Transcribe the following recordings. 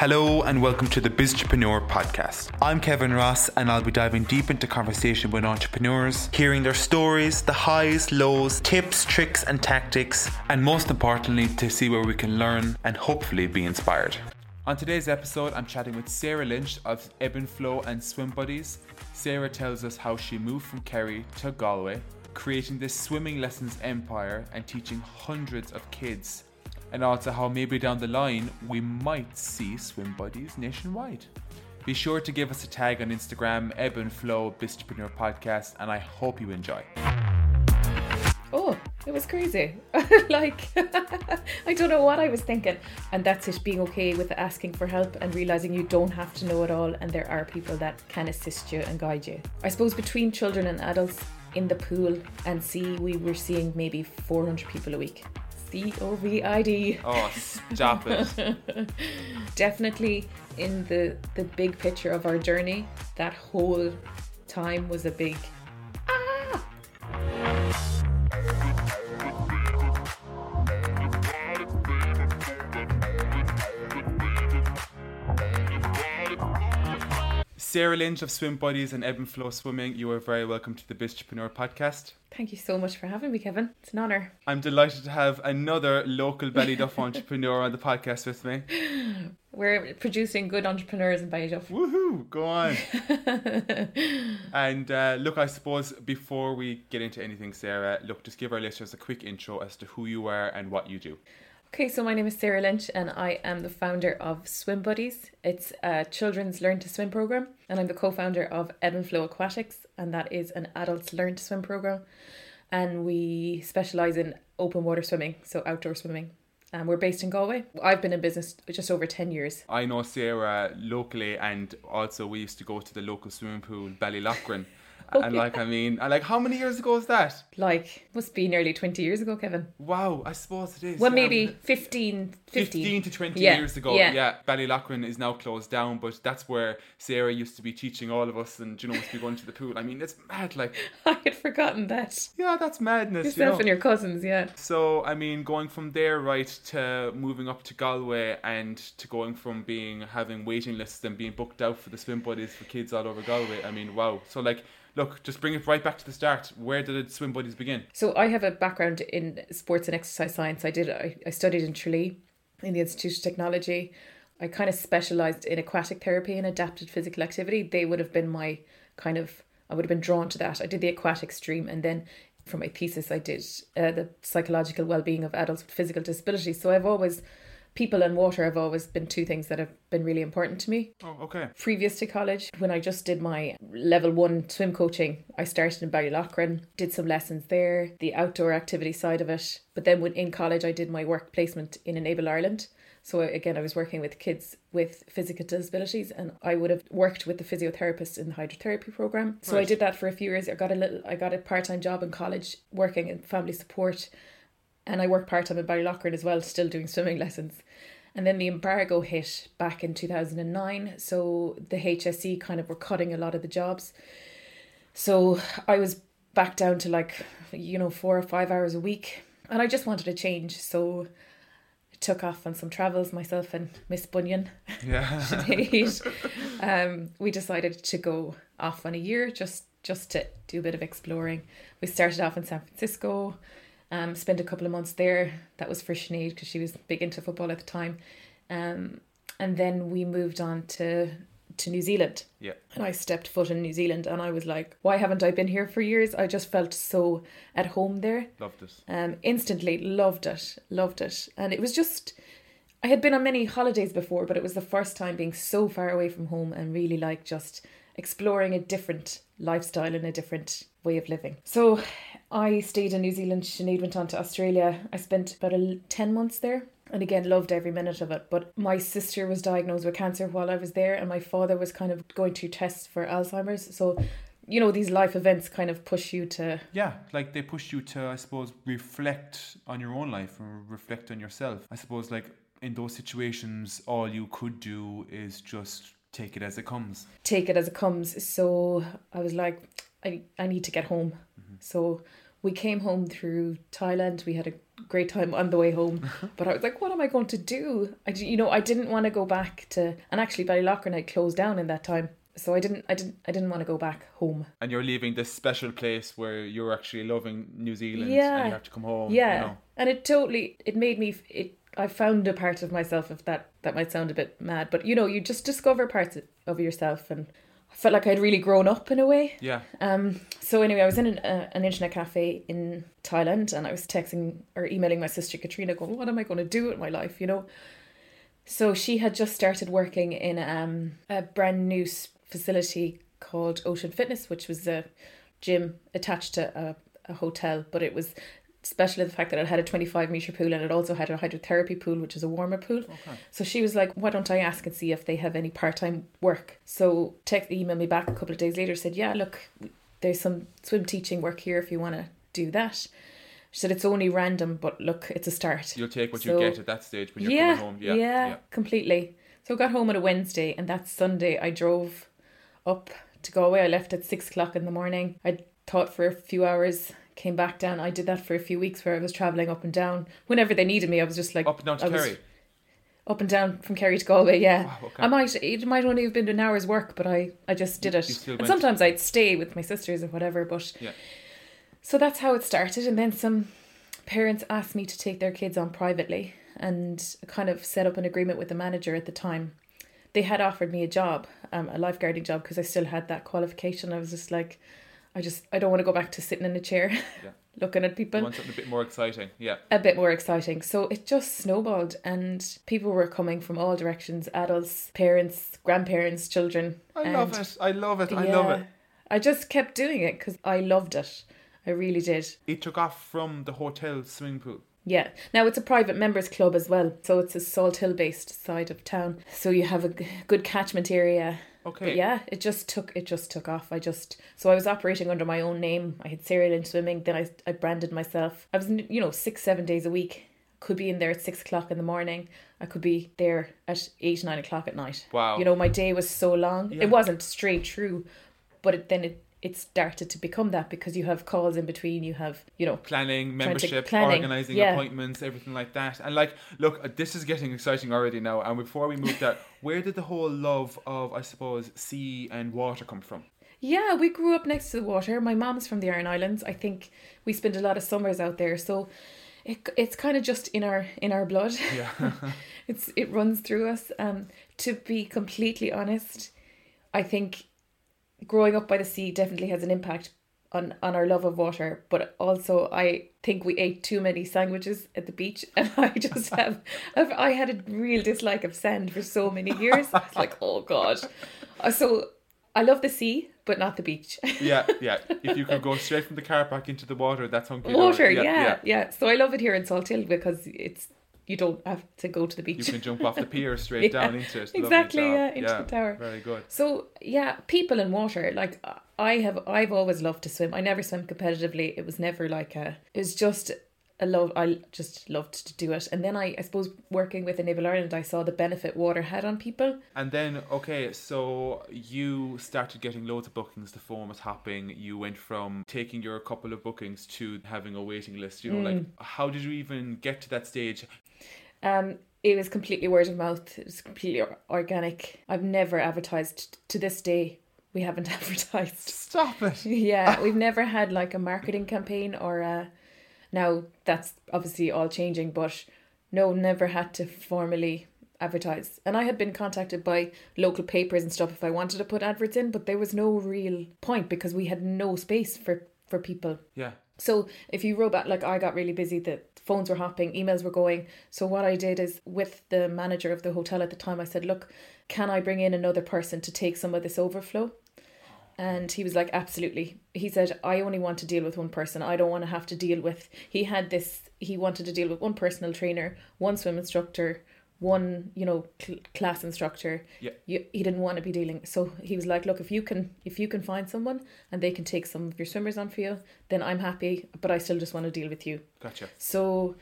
Hello and welcome to the Biztrepreneur podcast. I'm Kevin Ross and I'll be diving deep into conversation with entrepreneurs, hearing their stories, the highs, lows, tips, tricks, and tactics, and most importantly, to see where we can learn and hopefully be inspired. On today's episode, I'm chatting with Sarah Lynch of Ebb and Flow and Swim Buddies. Sarah tells us how she moved from Kerry to Galway, creating this swimming lessons empire and teaching hundreds of kids and also how maybe down the line we might see swim buddies nationwide. Be sure to give us a tag on Instagram, Ebb and Flow Biztrepreneur Podcast, and I hope you enjoy. Oh, it was crazy. like, I don't know what I was thinking. And that's it, being okay with asking for help and realizing you don't have to know it all and there are people that can assist you and guide you. I suppose between children and adults in the pool and sea, we were seeing maybe 400 people a week. C O V I D. Oh, stop it. Definitely in the the big picture of our journey, that whole time was a big ah. Sarah Lynch of Swim Buddies and Ebb and Flow Swimming, you are very welcome to the Biztrepreneur Podcast. Thank you so much for having me, Kevin. It's an honour. I'm delighted to have another local Ballyduff entrepreneur on the podcast with me. We're producing good entrepreneurs in Ballyduff. Woohoo! Go on. and uh, look, I suppose before we get into anything, Sarah, look, just give our listeners a quick intro as to who you are and what you do. Okay, so my name is Sarah Lynch and I am the founder of Swim Buddies. It's a children's learn to swim program, and I'm the co founder of Ebb and Flow Aquatics, and that is an adults learn to swim program. And we specialise in open water swimming, so outdoor swimming. And we're based in Galway. I've been in business just over 10 years. I know Sarah locally, and also we used to go to the local swimming pool, Ballyloughlin. Oh, and like, I mean, and like, how many years ago is that? Like, must be nearly 20 years ago, Kevin. Wow, I suppose it is. Well, yeah. maybe 15, 15. 15 to 20 Yeah, years ago. yeah. Yeah. Ballyloughlin is now closed down, but that's where Sarah used to be teaching all of us and, you know, used to be going to the pool. I mean, it's mad. Like, I had forgotten that. yeah, that's madness. you Yourself know? and your cousins, yeah. So, I mean, going from there, right, to moving up to Galway and to going from being having waiting lists and being booked out for the swim buddies for kids all over Galway. I mean, wow. So, like, look, just bring it right back to the start. Where did swim buddies begin? So I have a background in sports and exercise science. I did. I, I studied in Tralee in the Institute of Technology. I kind of specialized in aquatic therapy and adapted physical activity. They would have been my kind of. I would have been drawn to that. I did the aquatic stream, and then for my thesis, I did uh, the psychological well-being of adults with physical disabilities. So I've always people and water have always been two things that have been really important to me Oh, okay. previous to college, when I just did my level one swim coaching, I started in Ballyloughlin, did some lessons there, the outdoor activity side of it. But then when in college, I did my work placement in Enable Ireland. So again, I was working with kids with physical disabilities, and I would have worked with the physiotherapist in the hydrotherapy program. So I did that for a few years. I got a little, I got a part time job in college working in family support, and I worked part time in Ballyloughlin as well, still doing swimming lessons. And then the embargo hit back in 2009. So the HSE kind of were cutting a lot of the jobs. So I was back down to like, you know, four or five hours a week. And I just wanted a change. So I took off on some travels, myself and Miss Bunyan. Yeah. Um, we decided to go off on a year just just to do a bit of exploring. We started off in San Francisco, um, spent a couple of months there. That was for Sinead because she was big into football at the time. Um, and then we moved on to to New Zealand. yeah. And I stepped foot in New Zealand and I was like, why haven't I been here for years? I just felt so at home there Loved it. um, instantly loved it, loved it. And it was just, I had been on many holidays before, but it was the first time being so far away from home and really like just exploring a different lifestyle and a different way of living. So I stayed in New Zealand. Sinead went on to Australia. I spent about a, 10 months there. And again, loved every minute of it. But my sister was diagnosed with cancer while I was there, and my father was kind of going to tests for Alzheimer's. So, you know, these life events kind of push you to Yeah, like they push you to, I suppose, reflect on your own life and reflect on yourself. I suppose, like in those situations, all you could do is just take it as it comes. take it as it comes. So I was like, I, I need to get home. Mm-hmm. So we came home through Thailand. We had a great time on the way home. but I was like, what am I going to do? I, you know, I didn't want to go back to, and actually Ballyloughlin had closed down in that time. So I didn't, I didn't, I didn't want to go back home. And you're leaving this special place where you're actually loving New Zealand Yeah. and you have to come home. Yeah, You know. and it totally, it made me, it. I found a part of myself. If that that might sound a bit mad, but you know, you just discover parts of- yourself, and I felt like I'd really grown up in a way. Yeah. Um, so anyway, I was in an, uh, an internet cafe in Thailand, and I was texting or emailing my sister Katrina, going, "What am I going to do with my life?" You know. So she had just started working in um, a brand new facility called Ocean Fitness, which was a gym attached to a, a hotel, but it was special in the fact that it had a 25 meter pool and it also had a hydrotherapy pool, which is a warmer pool. Okay. So she was like, "Why don't I ask and see if they have any part time work?" So tech emailed me back a couple of days later, said, "Yeah, look, there's some swim teaching work here if you want to do that." She said it's only random, but look, it's a start. You'll take what So- you get at that stage when you're yeah, coming home. Yeah. yeah, completely. So I got home on a Wednesday, and that Sunday I drove up to Galway. I left at six o'clock in the morning. I taught for a few hours, came back down. I did that for a few weeks where I was traveling up and down. Whenever they needed me, I was just like Up and down to I Kerry. up and down from Kerry to Galway. Yeah, Wow, okay. I might it might only have been an hour's work, but I I just did it. And sometimes I'd stay with my sisters or whatever. But Yeah. so that's how it started, and then some parents asked me to take their kids on privately, and kind of set up an agreement with the manager at the time. They had offered me a job, um, a lifeguarding job, because I still had that qualification. I was just like, I just I don't want to go back to sitting in a chair, Yeah. looking at You people want something a bit more exciting. Yeah. a bit more exciting. So it just snowballed, and people were coming from all directions adults, parents, grandparents, children. I love it. I love it. I love it. I just kept doing it because I loved it. I really did. It took off from the hotel swimming pool. Yeah. Now it's a private members club as well. So it's a Salt Hill based side of town. So you have a good catchment area. Okay. But yeah, it just took it just took off. I just so I was operating under my own name. I had Serial in swimming. Then I I branded myself. I was you know six seven days a week. Could be in there at six o'clock in the morning. I could be there at eight nine o'clock at night. Wow. You know my day was so long. Yeah. It wasn't straight through, but it, then it it started to become that because you have calls in between. You have you know planning, membership, planning, organizing yeah. appointments, everything like that. And like, look, uh, this is getting exciting already now. And before we move that, where did the whole love of, I suppose, sea and water come from? Yeah, we grew up next to the water. My mom's from the Aran Islands. I think we spend a lot of summers out there, so it it's kind of just in our in our blood. Yeah. it's it runs through us. Um, to be completely honest, I think growing up by the sea definitely has an impact on on our love of water. But also, I think we ate too many sandwiches at the beach, and I just have I've, I had a real dislike of sand for so many years. I was like, oh god. Uh, So I love the sea, but not the beach. yeah, yeah. If you could go straight from the car park into the water, that's hunky Water, dory. yeah, yeah, So I love it here in Salt Hill because it's you don't have to go to the beach. You can jump off the pier straight Yeah, down into it. Exactly, yeah, into the tower. Very good. So yeah, people and water. Like I have, I've always loved to swim. I never swam competitively. It was never like a. It was just a love. I just loved to do it. And then I, I suppose, working with Enable Ireland, I saw the benefit water had on people. And then, okay, so you started getting loads of bookings. The form was hopping. You went from taking your couple of bookings to having a waiting list. You know, Mm. like how did you even get to that stage? Um, it was completely word of mouth. It was completely organic. I've never advertised to this day. We haven't advertised. Stop it. yeah, we've never had like a marketing campaign or a. Now that's obviously all changing, but no, never had to formally advertise. And I had been contacted by local papers and stuff if I wanted to put adverts in, but there was no real point because we had no space for for people. Yeah. So if you wrote back, like I got really busy, the phones were hopping, emails were going. So what I did is with the manager of the hotel at the time, I said, look, can I bring in another person to take some of this overflow? And he was like, absolutely. He said, I only want to deal with one person. I don't want to have to deal with. He had this, he wanted to deal with one personal trainer, one swim instructor, one, you know, cl- class instructor. Yeah. You, he didn't want to be dealing. So he was like, look, if you can, if you can find someone and they can take some of your swimmers on for you, then I'm happy, but I still just want to deal with you. Gotcha. So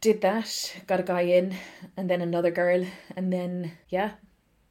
did that, got a guy in, and then another girl, and then yeah,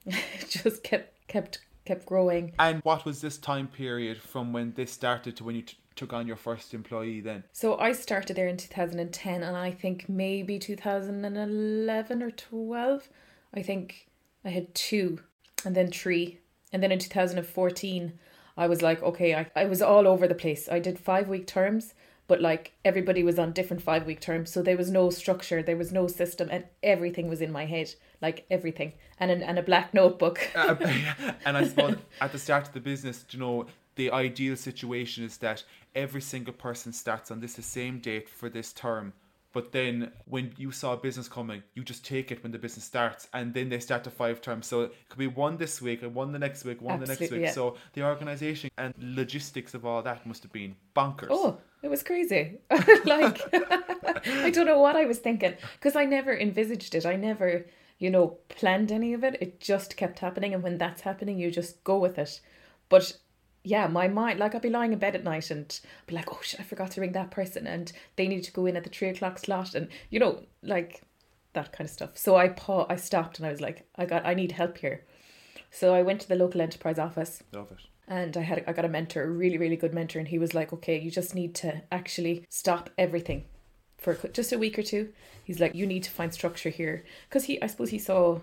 just kept kept kept growing. And what was this time period from when this started to when you t- took on your first employee then? So I started there in 2010 and I think maybe 2011 or 12. I think I had two and then three. And then in 2014, I was like, okay, I, I was all over the place. I did five week terms, but like everybody was on different five week terms. So there was no structure, there was no system, and everything was in my head like everything. And, an, and a black notebook. uh, and I suppose at the start of the business, you know, the ideal situation is that every single person starts on this the same date for this term but then when you saw a business coming, you just take it when the business starts, and then they start to five terms. So it could be one this week, and one the next week, one Absolutely, the next week. Yeah. So the organization and logistics of all that must have been bonkers. Oh, it was crazy. like I don't know what I was thinking because I never envisaged it. I never, you know, planned any of it. It just kept happening, and when that's happening, you just go with it. But yeah, my mind, like I'd be lying in bed at night and be like, oh shit, I forgot to ring that person and they need to go in at the three o'clock slot and, you know, like that kind of stuff. So I pa- I stopped and I was like, I got, I need help here. So I went to the local enterprise office. Love it. And I had, I got a mentor, a really, really good mentor, and he was like, okay, you just need to actually stop everything for just a week or two. He's like, you need to find structure here. Because he, I suppose he saw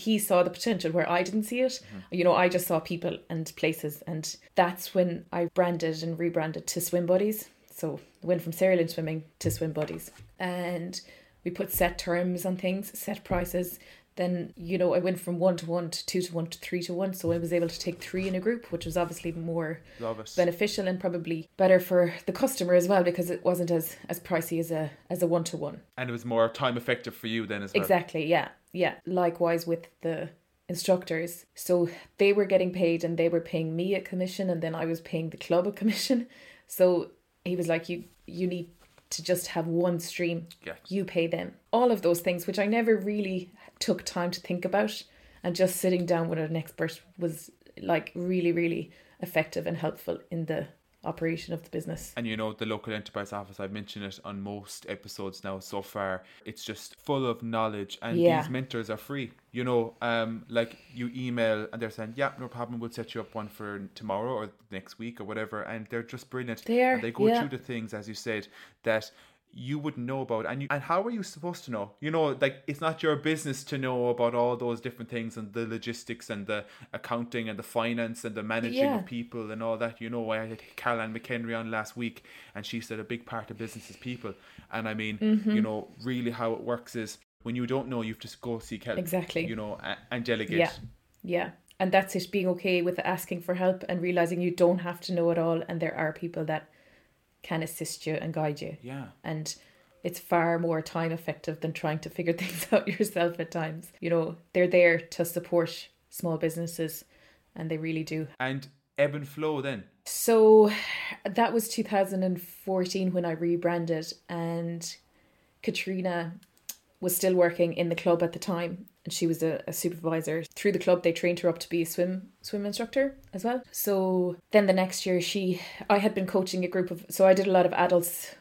he saw the potential where I didn't see it. Mm-hmm. You know, I just saw people and places, and that's when I branded and rebranded to Swim Buddies. So went from Sailing Swimming to Swim Buddies, and we put set terms on things, set prices. Then you know I went from one to one to two to one to three to one, so I was able to take three in a group, which was obviously more beneficial and probably better for the customer as well because it wasn't as as pricey as a as a one to one. And it was more time effective for you then as well. Exactly, yeah yeah, likewise with the instructors. So they were getting paid and they were paying me a commission and then I was paying the club a commission. So he was like, You you need to just have one stream. Yeah. You pay them. All of those things, which I never really took time to think about. And just sitting down with an expert was like really, really effective and helpful in the operation of the business. And you know, the local enterprise office, I've mentioned it on most episodes now so far. It's just full of knowledge, and yeah. these mentors are free. You know, um, like you email and they're saying, "Yeah, no problem. We'll set you up one for tomorrow or next week or whatever," and they're just brilliant. They are. And they go yeah. through the things as you said that you wouldn't know about and you and how are you supposed to know? You know like it's not your business to know about all those different things and the logistics and the accounting and the finance and the managing yeah. of people and all that. You know i had caroline mchenry on last week and she said a big part of business is people. And i mean mm-hmm. you know really how it works is when you don't know you have to go seek help exactly. you know and delegate. Yeah. Yeah. And that's it being okay with asking for help and realizing you don't have to know it all and there are people that can assist you and guide you. Yeah. And it's far more time effective than trying to figure things out yourself at times. You know, they're there to support small businesses and they really do. And ebb and flow then? So that was 2014 when I rebranded and Katrina was still working in the club at the time and she was a, a, supervisor through the club. They trained her up to be a swim swim instructor as well. So then the next year she i had been coaching a group of so i did a lot of adults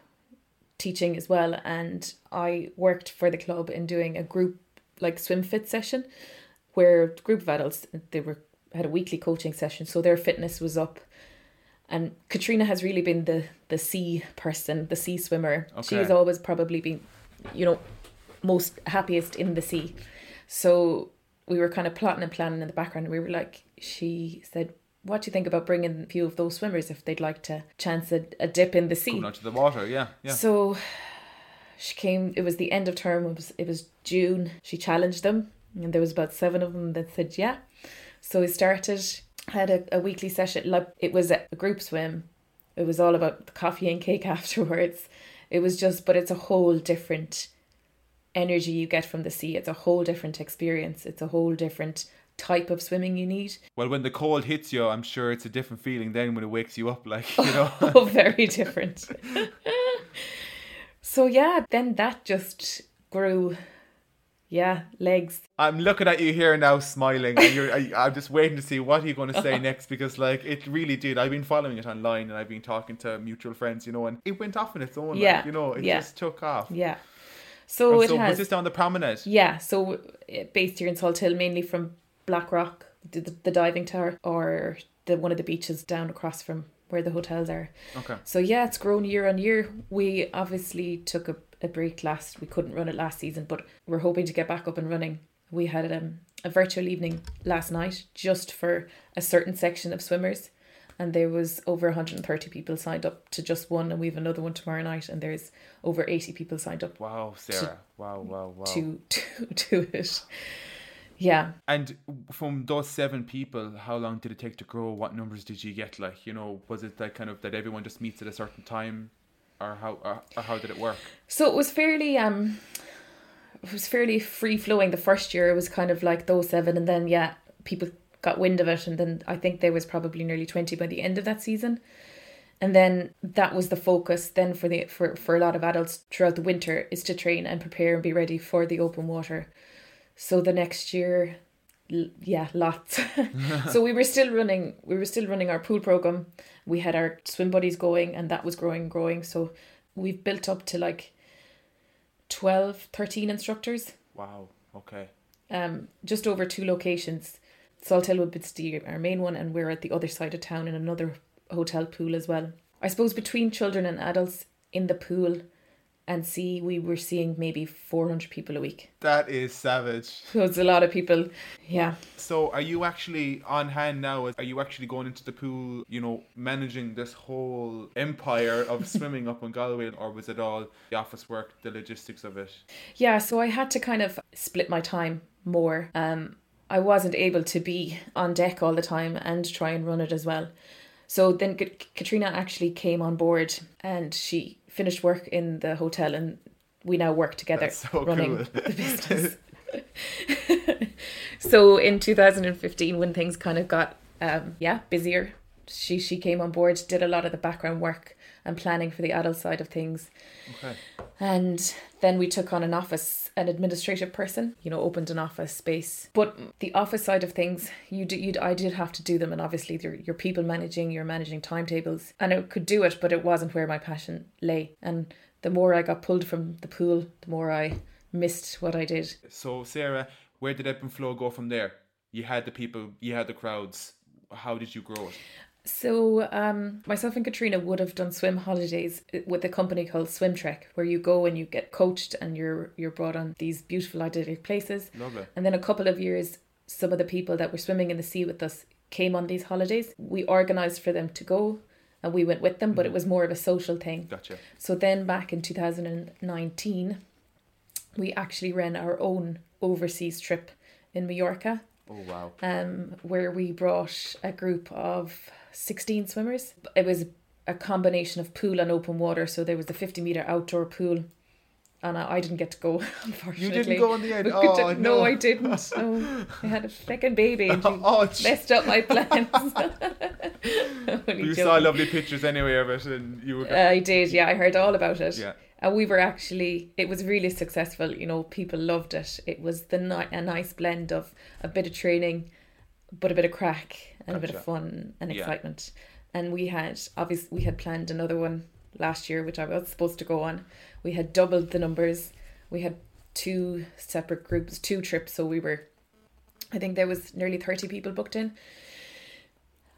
teaching as well and i worked for the club in doing a group like swim fit session where a group of adults they were had a weekly coaching session. So their fitness was up. And katrina has really been the the sea person the sea swimmer. Okay. she has always probably been you know most happiest in the sea so we were kind of plotting and planning in the background. And we were like, she said, what do you think about bringing a few of those swimmers if they'd like to chance a, a dip in the sea? Going out to the water, yeah, yeah. So she came. It was the end of term. It was it was June. She challenged them, and there was about seven of them that said yeah. So we started. Had a, a weekly session. Like it was a, a group swim. It was all about the coffee and cake afterwards. It was just, but it's a whole different energy you get from the sea. It's a whole different experience. It's a whole different type of swimming you need. Well, when the cold hits you, I'm sure it's a different feeling then when it wakes you up, like, you know. oh, very different. so, yeah, then that just grew. Yeah, legs. I'm looking at you here now, smiling, and you're. I, I'm just waiting to see what you're going to say next because, like, it really did. I've been following it online, and I've been talking to mutual friends, you know, and it went off on its own. Yeah, like, you know, it yeah. just took off. Yeah. So it so has. Was this down the promenade? Yeah, so based here in Salthill, mainly from Blackrock, the, the, the diving tower, or the one of the beaches down across from where the hotels are. Okay. So yeah, it's grown year on year. We obviously took a, a break last. We couldn't run it last season, but we're hoping to get back up and running. We had um, a virtual evening last night just for a certain section of swimmers, and there was over 130 people signed up to just one, and we have another one tomorrow night, and there's over 80 people signed up Wow, Sarah. Wow, wow, wow. to to to it. Yeah. And from those seven people, how long did it take to grow? What numbers did you get? Like, you know, was it that kind of that everyone just meets at a certain time, or how or, or how did it work? So it was fairly um it was fairly free flowing the first year. It was kind of like those seven and then yeah, people got wind of it and then I think there was probably nearly twenty by the end of that season. And then that was the focus then for the for, for a lot of adults throughout the winter is to train and prepare and be ready for the open water. So the next year l- yeah, lots. so we were still running we were still running our pool program. We had our swim buddies going and that was growing and growing. So we've built up to like 12, 13 instructors. Wow. Okay. Um just over two locations. Salt Hill would be our main one and we're at the other side of town in another hotel pool as well. I suppose between children and adults in the pool and sea we were seeing maybe 400 people a week. That is savage. So it's a lot of people. Yeah. So, are you actually on hand now? Are you actually going into the pool, you know, managing this whole empire of swimming up in Galway, or was it all the office work, the logistics of it? Yeah, so I had to kind of split my time more. Um, I wasn't able to be on deck all the time and try and run it as well. So then K- Katrina actually came on board and she finished work in the hotel and we now work together so running cool. the business. so in 2015 when things kind of got um yeah busier she she came on board did a lot of the background work and planning for the adult side of things Okay. and then we took on an office, an administrative person, you know, opened an office space. But the office side of things, you do, you I did have to do them, and obviously you're, you're people managing, you're managing timetables, and I could do it, but it wasn't where my passion lay. And the more I got pulled from the pool, the more I missed what I did. So, Sarah, where did Ebb and Flow go from there? You had the people, you had the crowds. How did you grow it? So, um, myself and Katrina would have done swim holidays with a company called Swim Trek, where you go and you get coached and you're you're brought on these beautiful idyllic places. Lovely. And then a couple of years, some of the people that were swimming in the sea with us came on these holidays. We organised for them to go and we went with them, but it was more of a social thing. Gotcha. So then back in 2019, we actually ran our own overseas trip in Mallorca, Oh, wow. um, where we brought a group of 16 swimmers. It was a combination of pool and open water. So there was a 50 metre outdoor pool. And I, didn't get to go, unfortunately. You didn't go in the end. Oh, no. no, I didn't. No, I had a second baby and she Oh, messed up my plans. You joking. saw lovely pictures anyway of it, and you were. I did, yeah. I heard all about it. yeah. And we were actually, it was really successful. You know, people loved it. It was the ni- a nice blend of a bit of training, but a bit of crack and a bit of fun and Yeah. excitement. And we had, obviously, we had planned another one last year, which I was supposed to go on. We had doubled the numbers. We had two separate groups, two trips. So we were, I think there was nearly 30 people booked in.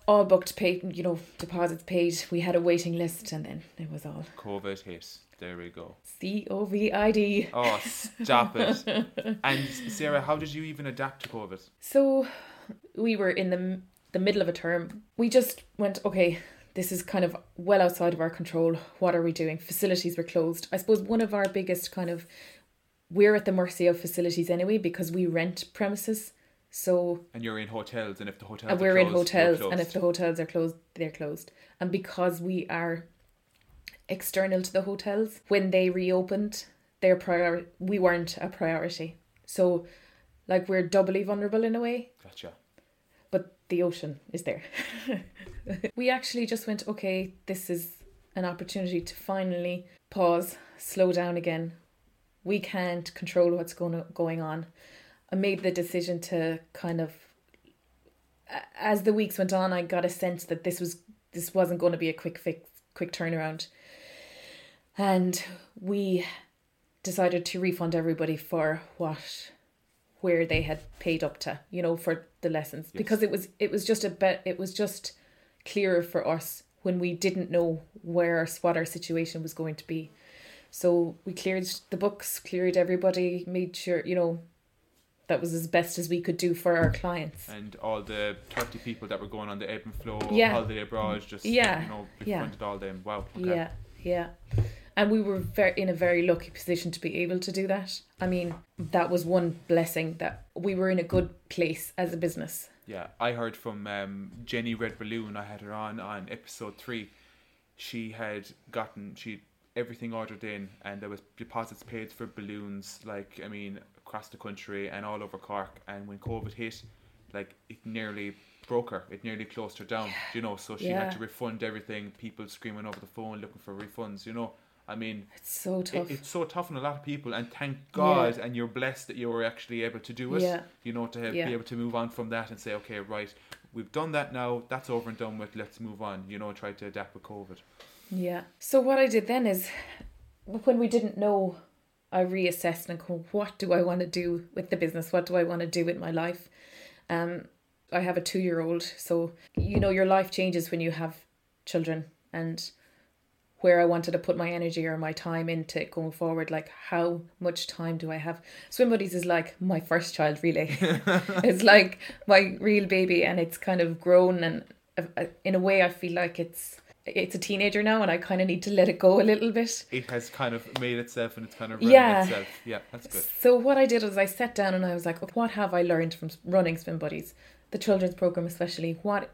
All booked, paid, you know, deposits paid. We had a waiting list and then it was all COVID hit. There we go. C O V I D. Oh, stop it. and Sarah, how did you even adapt to COVID? So we were in the the middle of a term. We just went, okay, this is kind of well outside of our control. What are we doing? Facilities were closed. I suppose one of our biggest kind of we're at the mercy of facilities anyway because we rent premises. So And you're in hotels, and if the hotels and we're in closed, you're hotels and if the hotels are closed, they're closed. And because we are external to the hotels, when they reopened, their prior we weren't a priority. So like we're doubly vulnerable in a way. Gotcha. but the ocean is there. we actually just went, okay, this is an opportunity to finally pause, slow down again. We can't control what's going going on. I made the decision to kind of as the weeks went on, I got a sense that this was this wasn't going to be a quick fix, quick turnaround. And we decided to refund everybody for what where they had paid up to, you know, for the lessons because it was it was just a bit it was just clearer for us when we didn't know where our, what our situation was going to be. So we cleared the books, cleared everybody, made sure, you know, that was as best as we could do for our clients. And all the 30 people that were going on the ebb and flow Yeah. holiday abroad, just, Yeah. you know, Yeah. befriended all them. Wow. Okay. Yeah, yeah. And we were very in a very lucky position to be able to do that. I mean, that was one blessing that we were in a good place as a business. Yeah, I heard from um, Jenny Red Balloon. I had her on on episode three. She had gotten she everything ordered in, and there was deposits paid for balloons. Like I mean, across the country and all over Cork. And when COVID hit, like it nearly broke her. It nearly closed her down. You know, so she Yeah. had to refund everything. People screaming over the phone looking for refunds. You know, I mean. It's so It, tough. it's so tough on a lot of people, and thank God, and you're blessed that you were actually able to do it. Yeah. You know, to have, Yeah. be able to move on from that and say, okay, right, we've done that now. That's over and done with. Let's move on. You know, try to adapt with COVID. Yeah. So what I did then is, when we didn't know, I reassessed and go, what do I want to do with the business? What do I want to do with my life? Um, I have a two-year-old, so you know your life changes when you have children, and where I wanted to put my energy or my time into going forward, like how much time do I have? Swim Buddies is like my first child, really. it's like my real baby, and it's kind of grown, and uh, in a way, I feel like it's it's a teenager now, and I kind of need to let it go a little bit. It has kind of made itself and it's kind of Yeah. itself. Yeah, that's good. So what I did was I sat down and I was like, what have I learned from running Swim Buddies, the children's program especially? What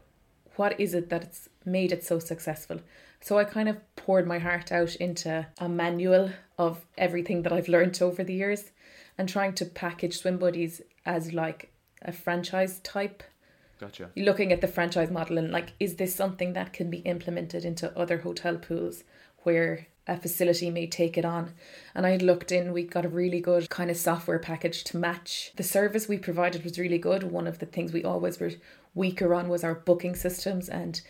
what is it that's made it so successful? So I kind of poured my heart out into a manual of everything that I've learned over the years, and trying to package Swim Buddies as like a franchise type. Gotcha. looking at the franchise model and like is this something that can be implemented into other hotel pools where a facility may take it on? And i looked in we got a really good kind of software package to match. The service we provided was really good. One of the things we always were weaker on was our booking systems and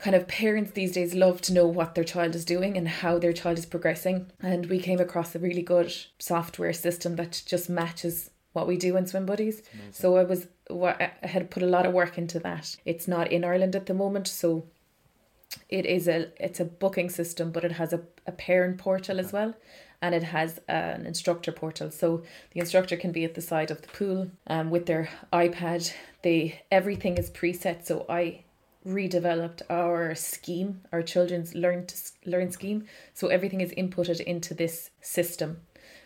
kind of parents these days love to know what their child is doing and how their child is progressing. And we came across a really good software system that just matches what we do in swim buddies. So i was wa- i had put a lot of work into that. It's not in ireland at the moment so it is a it's a booking system but it has a, a parent portal as well and it has an instructor portal. So the instructor can be at the side of the pool um, with their ipad. They everything is preset so i redeveloped our scheme our children's learn to learn scheme so everything is inputted into this system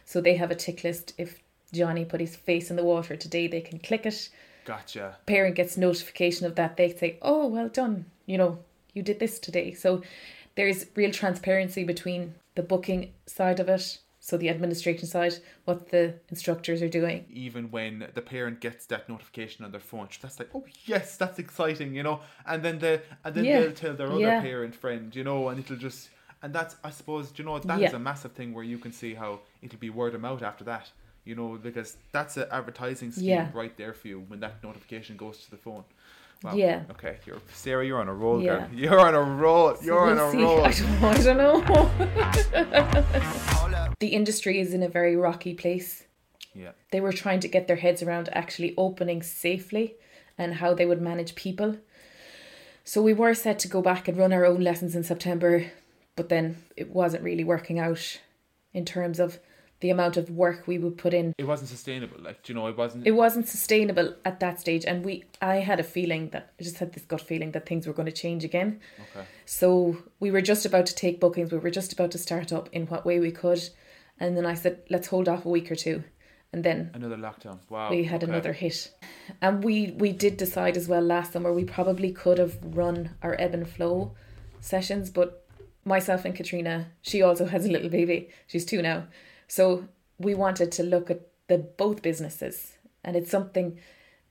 so they have a tick list if johnny put his face in the water today they can click it Gotcha. parent gets notification of that, they say, "Oh, well done. You know, you did this today." So there's real transparency between the booking side of it, so the administration side, what the instructors are doing. Even when the parent gets that notification on their phone, that's like, oh yes, that's exciting, you know. And then the and then Yeah. they'll tell their other Yeah. parent friend, you know, and it'll just and that's I suppose you know that is Yeah. a massive thing where you can see how it'll be word of mouth after that. You know, because that's an advertising scheme right there for you when that notification goes to the phone. Wow. Yeah. Okay, you're Sarah. You're on a roll, Yeah. girl. You're on a roll. You're We'll on a see. roll. I don't, I don't know. the industry is in a very rocky place. Yeah. They were trying to get their heads around actually opening safely and how they would manage people. So we were set to go back and run our own lessons in September, but then it wasn't really working out in terms of the amount of work we would put in. It wasn't sustainable. Like do you know, it wasn't. It wasn't sustainable at that stage and we I had a feeling that I just had this gut feeling that things were going to change again. okay. So we were just about to take bookings, we were just about to start up in what way we could. And then I said, let's hold off a week or two. And then Another lockdown. Wow. we had okay. another hit. And we, we did decide as well last summer we probably could have run our ebb and flow sessions, but myself and Katrina, she also has a little baby. She's two now. So we wanted to look at the both businesses. And it's something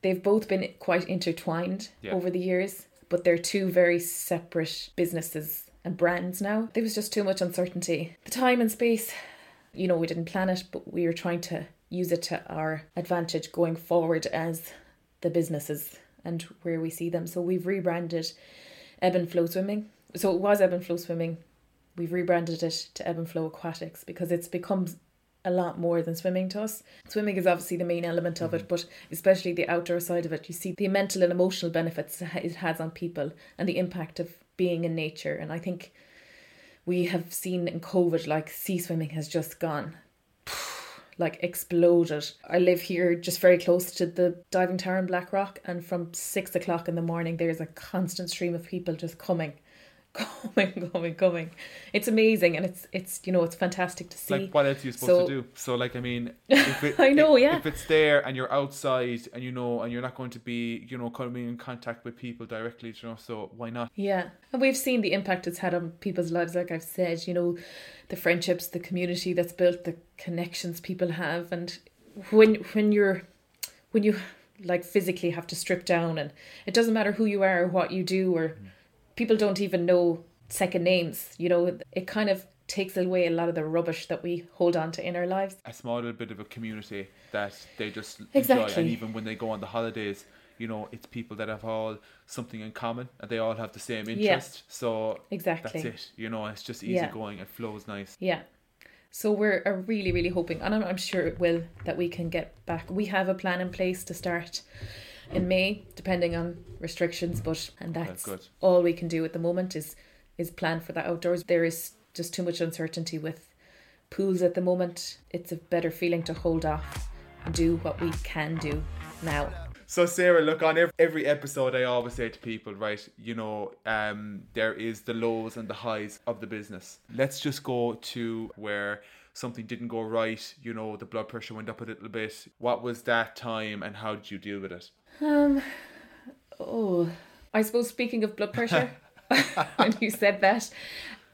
they've both been quite intertwined Yeah. over the years, but they're two very separate businesses and brands now. There was just too much uncertainty. The time and space, you know, we didn't plan it, but we were trying to use it to our advantage going forward as the businesses and where we see them. So we've rebranded Ebb and Flow Swimming. So it was Ebb and Flow Swimming. We've rebranded it to Ebb and Flow Aquatics because it's become a lot more than swimming to us. Swimming is obviously the main element of it, mm-hmm. but especially the outdoor side of it, you see the mental and emotional benefits it has on people and the impact of being in nature. And I think we have seen in COVID, like sea swimming has just gone like exploded. I live here just very close to the diving tower in Blackrock, and from six o'clock in the morning, there's a constant stream of people just coming coming, coming, coming. It's amazing, and it's it's you know it's fantastic to see. Like what else are you supposed So- to do? So like I mean, if it, I know, if, yeah. If it's there and you're outside and you know and you're not going to be you know coming in contact with people directly, you know, so why not? Yeah, and we've seen the impact it's had on people's lives. Like I've said, you know, the friendships, the community that's built, the connections people have, and when when you're when you like physically have to strip down, and it doesn't matter who you are or what you do, or mm. People don't even know second names. You know, it kind of takes away a lot of the rubbish that we hold on to in our lives. A small little bit of a community that they just enjoy, and even when they go on the holidays. You know, it's people that have all something in common, and they all have the same interest. So Exactly. that's it. You know, it's just easy Yeah. going. It flows nice. Yeah. So we're really, really hoping, and I'm, I'm sure it will, that we can get back. We have a plan in place to start in May, depending on restrictions, but and that's good. all we can do at the moment is is plan for the outdoors. There is just too much uncertainty with pools at the moment. It's a better feeling to hold off and do what we can do now. So Sarah, look on every, every episode, I always say to people, right? You know, um, there is the lows and the highs of the business. Let's just go to where something didn't go right. You know, the blood pressure went up a little bit. What was that time, and how did you deal with it? Um, oh, I suppose speaking of blood pressure, when you said that,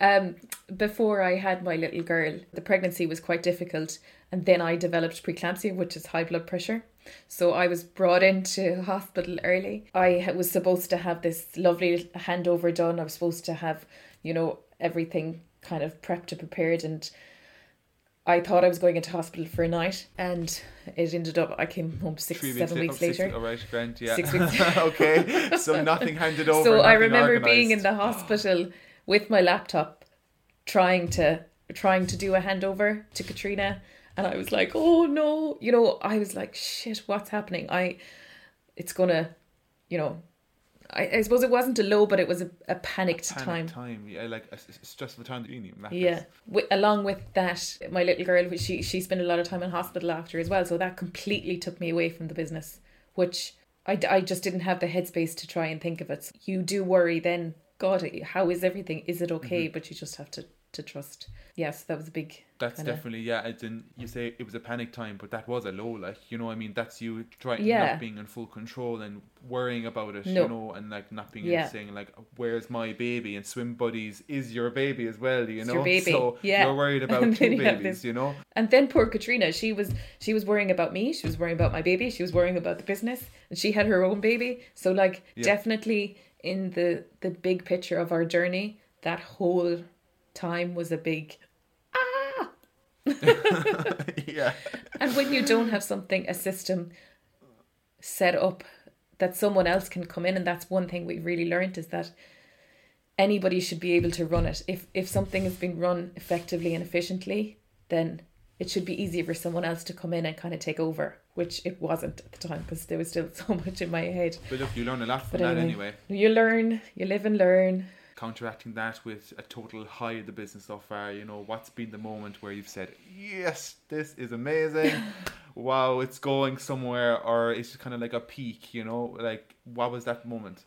um, before I had my little girl, the pregnancy was quite difficult, and then I developed preeclampsia, which is high blood pressure. So I was brought into hospital early. I was supposed to have this lovely handover done. I was supposed to have, you know, everything kind of prepped and prepared, and I thought I was going into hospital for a night, and it ended up I came home six, Three seven weeks oh, six- later. all right, Grant, yeah. Six weeks. okay, so nothing handed over. so I remember being in the hospital with my laptop, trying to trying to do a handover to Katrina, and I was like, oh no, you know, I was like, shit, what's happening? I, it's gonna, you know, I, I suppose it wasn't a low, but it was a, a panicked Panic time. time, yeah, like a, a stressful time that you need. Yeah. Wi along with that, my little girl, she she spent a lot of time in hospital after as well, so that completely took me away from the business, which I, I just didn't have the headspace to try and think of it. You do worry then, God, how is everything? Is it okay? Mm-hmm. But you just have to to trust. Yes, that was a big. That's kinda- definitely yeah. As in, you say it was a panic time, but that was a low. Like you know, what I mean, that's you trying Yeah. not being in full control and worrying about it. No. You know, and like not being Yeah. saying like, "Where's my baby?" And swim buddies is your baby as well. You It's know, your baby, so yeah. you're worried about two you babies. this- You know, And then poor Katrina, she was she was worrying about me, she was worrying about my baby, she was worrying about the business, and she had her own baby. So like Yeah. definitely in the the big picture of our journey, that whole time was a big. yeah, And when you don't have something, a system set up that someone else can come in, and that's one thing we've really learned is that anybody should be able to run it. If if something is being run effectively and efficiently, then it should be easier for someone else to come in and kind of take over, which it wasn't at the time because there was still so much in my head. but look, you learn a lot from But that anyway, anyway. you learn, you live and learn. Counteracting that with a total high of the business so far. You know, what's been the moment where you've said, "Yes, this is amazing." wow, it's going somewhere, or it's just kind of like a peak. You know, like what was that moment?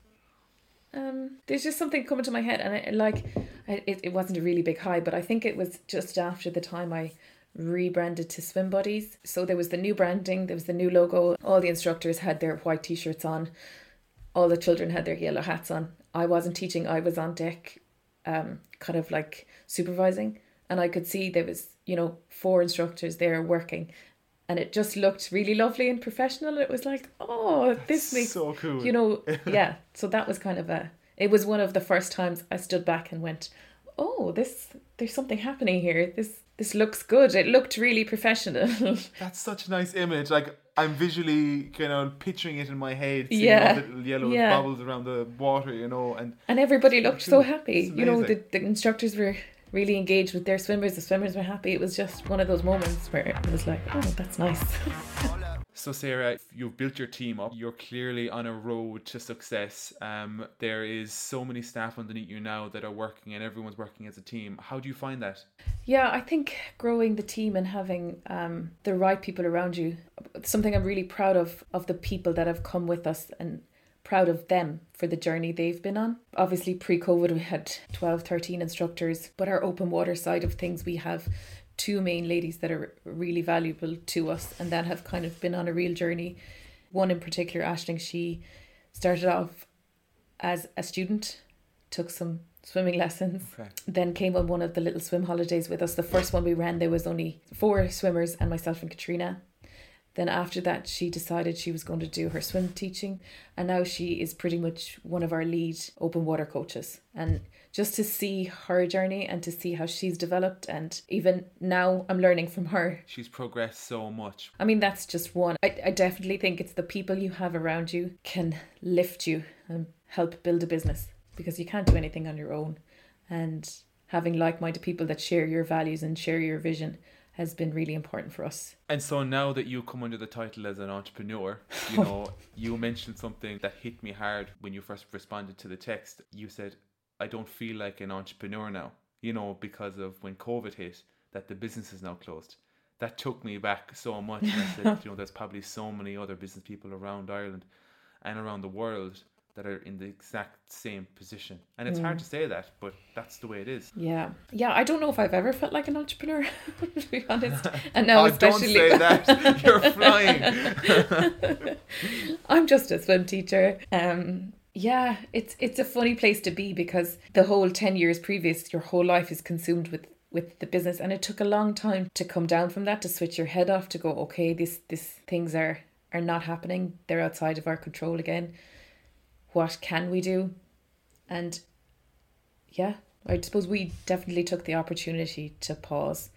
Um, there's just something coming to my head, and I, like, it, it wasn't a really big high, but I think it was just after the time I rebranded to Swim Buddies. So there was the new branding, there was the new logo. All the instructors had their white t-shirts on. All the children had their yellow hats on. I wasn't teaching; I was on deck, um, kind of like supervising, and I could see there was, you know, four instructors there working. And it just looked really lovely and professional. It was like, oh, this makes so cool. you know yeah so that was kind of a it was one of the first times i stood back and went oh this there's something happening here this this looks good it looked really professional That's such a nice image. Like I'm visually kind of picturing it in my head. Seeing Yeah. all the little yellow Yeah. bubbles around the water, you know, and and everybody looked so happy you know the, the instructors were really engaged with their swimmers the swimmers were happy it was just one of those moments where it was like oh that's nice So, Sarah, you've built your team up. You're clearly on a road to success. Um, there is so many staff underneath you now that are working, and everyone's working as a team. How do you find that? Yeah, I think growing the team and having um, the right people around you, something I'm really proud of of the people that have come with us and proud of them for the journey they've been on. Obviously, pre COVID, we had 12, 13 instructors, but our open water side of things, we have two main ladies that are really valuable to us and that have kind of been on a real journey. One in particular, Ashling, she started off as a student, took some swimming lessons, Okay. then came on one of the little swim holidays with us. The first one we ran, there was only four swimmers and myself and Katrina. Then after that, she decided she was going to do her swim teaching, and now she is pretty much one of our lead open water coaches. And just to see her journey and to see how she's developed, and even now I'm learning from her. She's progressed so much. I mean, that's just one. I, I definitely think it's the people you have around you can lift you and help build a business because you can't do anything on your own. And having like minded people that share your values and share your vision has been really important for us. And so now that you come under the title as an entrepreneur, you know, you mentioned something that hit me hard when you first responded to the text. You said, I don't feel like an entrepreneur now, you know, because of when COVID hit, that the business is now closed. That took me back so much. And I said, you know, there's probably so many other business people around Ireland and around the world that are in the exact same position. And it's hard to say that, but that's the way it is. Yeah. Yeah, I don't know if I've ever felt like an entrepreneur, to be honest. And now oh, especially don't say that. You're flying. I'm just a swim teacher. Um yeah, it's it's a funny place to be because the whole 10 years previous your whole life is consumed with with the business. And it took a long time to come down from that to switch your head off to go okay this this things are are not happening. They're outside of our control again. What can we do? And yeah i suppose we definitely took the opportunity to pause.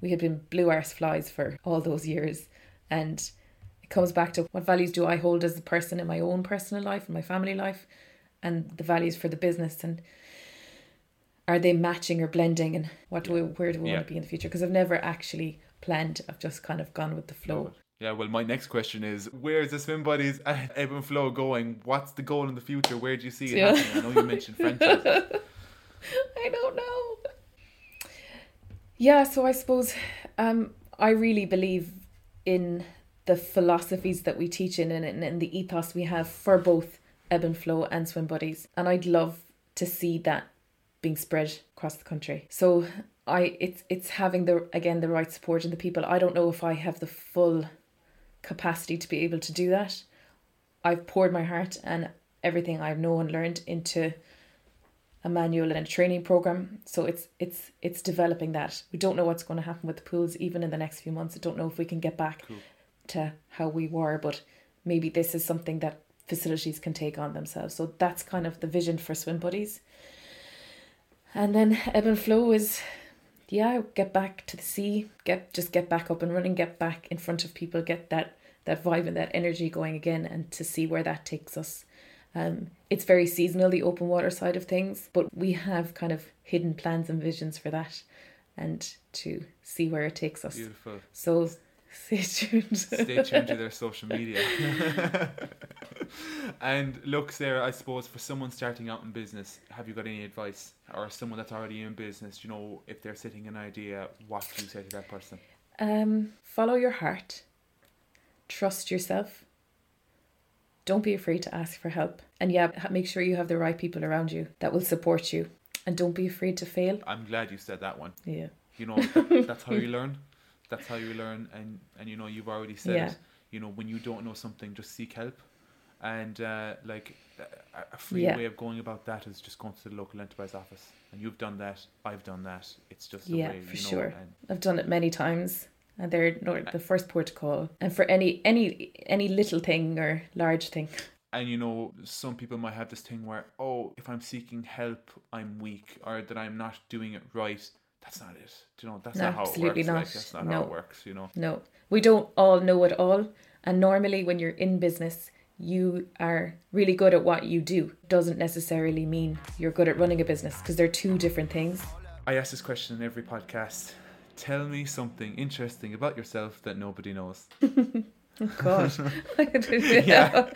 We had been blue arse flies for all those years. And comes back to what values do i hold as a person in my own personal life and my family life and the values for the business and are they matching or blending and what do we where do we Yeah. want to be in the future because i've never actually planned i've just kind of gone with the flow Yeah, well, my next question is where's the swim buddies Ebb and Flow going? What's the goal in the future? Where do you see it Yeah. happening? I know you mentioned franchises. I don't know. Yeah, so I suppose um, I really believe in the philosophies that we teach in and, and, and the ethos we have for both ebb and flow and swim buddies, and I'd love to see that being spread across the country. So I, it's it's having the again the right support and the people. I don't know if I have the full capacity to be able to do that. I've poured my heart and everything I've known and learned into a manual and a training program. So it's it's it's developing that. We don't know what's going to happen with the pools even in the next few months. I don't know if we can get back Cool. To how we were, but maybe this is something that facilities can take on themselves. So that's kind of the vision for swim buddies. And then ebb and flow is yeah, get back to the sea, get just get back up and running, get back in front of people, get that that vibe and that energy going again and to see where that takes us. Um, it's very seasonal, the open water side of things, but we have kind of hidden plans and visions for that and to see where it takes us. Beautiful. So stay tuned. Stay tuned to their social media. and look, Sarah, I suppose for someone starting out in business, have you got any advice? Or someone that's already in business, you know, if they're sitting an idea, what do you say to that person? Um, follow your heart. Trust yourself. Don't be afraid to ask for help. And yeah, make sure you have the right people around you that will support you. And don't be afraid to fail. I'm glad you said that one. Yeah. You know, that, that's how you learn. That's how you learn. And, and you know, you've already said Yeah. You know, when you don't know something, just seek help. And uh, like a- free Yeah. way of going about that is just going to the local enterprise office. And you've done that. I've done that. It's just Yeah, way. for you know, sure. And I've done it many times. And they're the first port to call. And for any any any little thing or large thing. and you know some people might have this thing where oh if i'm seeking help i'm weak or that i'm not doing it right that's not it Do you know that's No, not how absolutely it works like, not. that's not how No. it works you know No. We don't all know it all. And normally when you're in business, you are really good at what you do. Doesn't necessarily mean you're good at running a business because they're two different things. i ask this question in every podcast tell me something interesting about yourself that nobody knows Oh God. Yeah.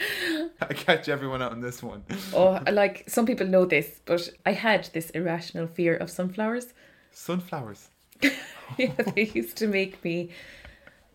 I catch everyone out on this one. Oh, like some people know this, but I had this irrational fear of sunflowers. Sunflowers. yeah, they used to make me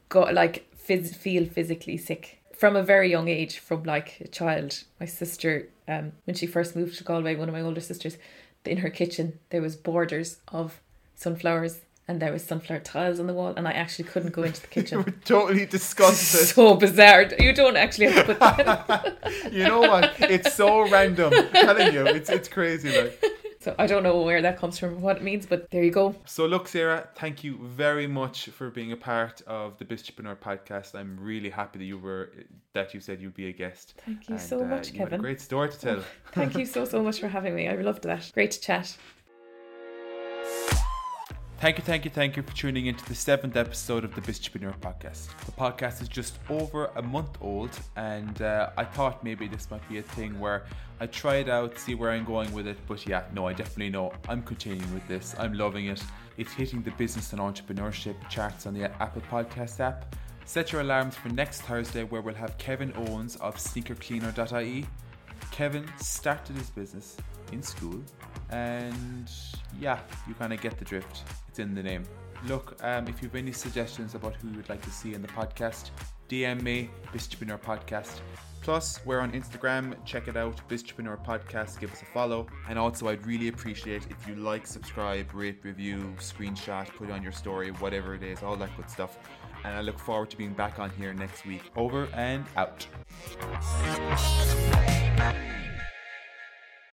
go like phys- feel physically sick from a very young age. From like a child, my sister, um, when she first moved to Galway, one of my older sisters, in her kitchen there was borders of sunflowers and there was sunflower tiles on the wall, and I actually couldn't go into the You kitchen. were totally disgusted. so bizarre. You don't actually have to put that. you know what? It's so random. I'm telling you, it's it's crazy. Like So I don't know where that comes from, what it means, but there you go. so. Look, Sarah, thank you very much for being a part of the Biztrepreneur podcast. I'm really happy that you were that you said you'd be a guest. Thank you And, so uh, much, you Kevin. great story to tell. Thank you so so much for having me. I loved that. Great to chat. Thank you, thank you, thank you for tuning into the seventh episode of the Biztrepreneur podcast. The podcast is just over a month old, and uh, I thought maybe this might be a thing where I try it out, see where I'm going with it. But yeah, no, I definitely know I'm continuing with this. I'm loving it. It's hitting the business and entrepreneurship charts on the Apple Podcast app. Set your alarms for next Thursday, where we'll have Kevin Owens of sneakercleaner.ie. Kevin started his business in school, and yeah, you kind of get the drift. It's in the name. Look, um, if you have any suggestions about who you would like to see in the podcast, DM me, Biztrepreneur Podcast. Plus, we're on Instagram. Check it out, Biztrepreneur Podcast. Give us a follow. And also, I'd really appreciate if you like, subscribe, rate, review, screenshot, put on your story, whatever it is, all that good stuff. And I look forward to being back on here next week. Over and out.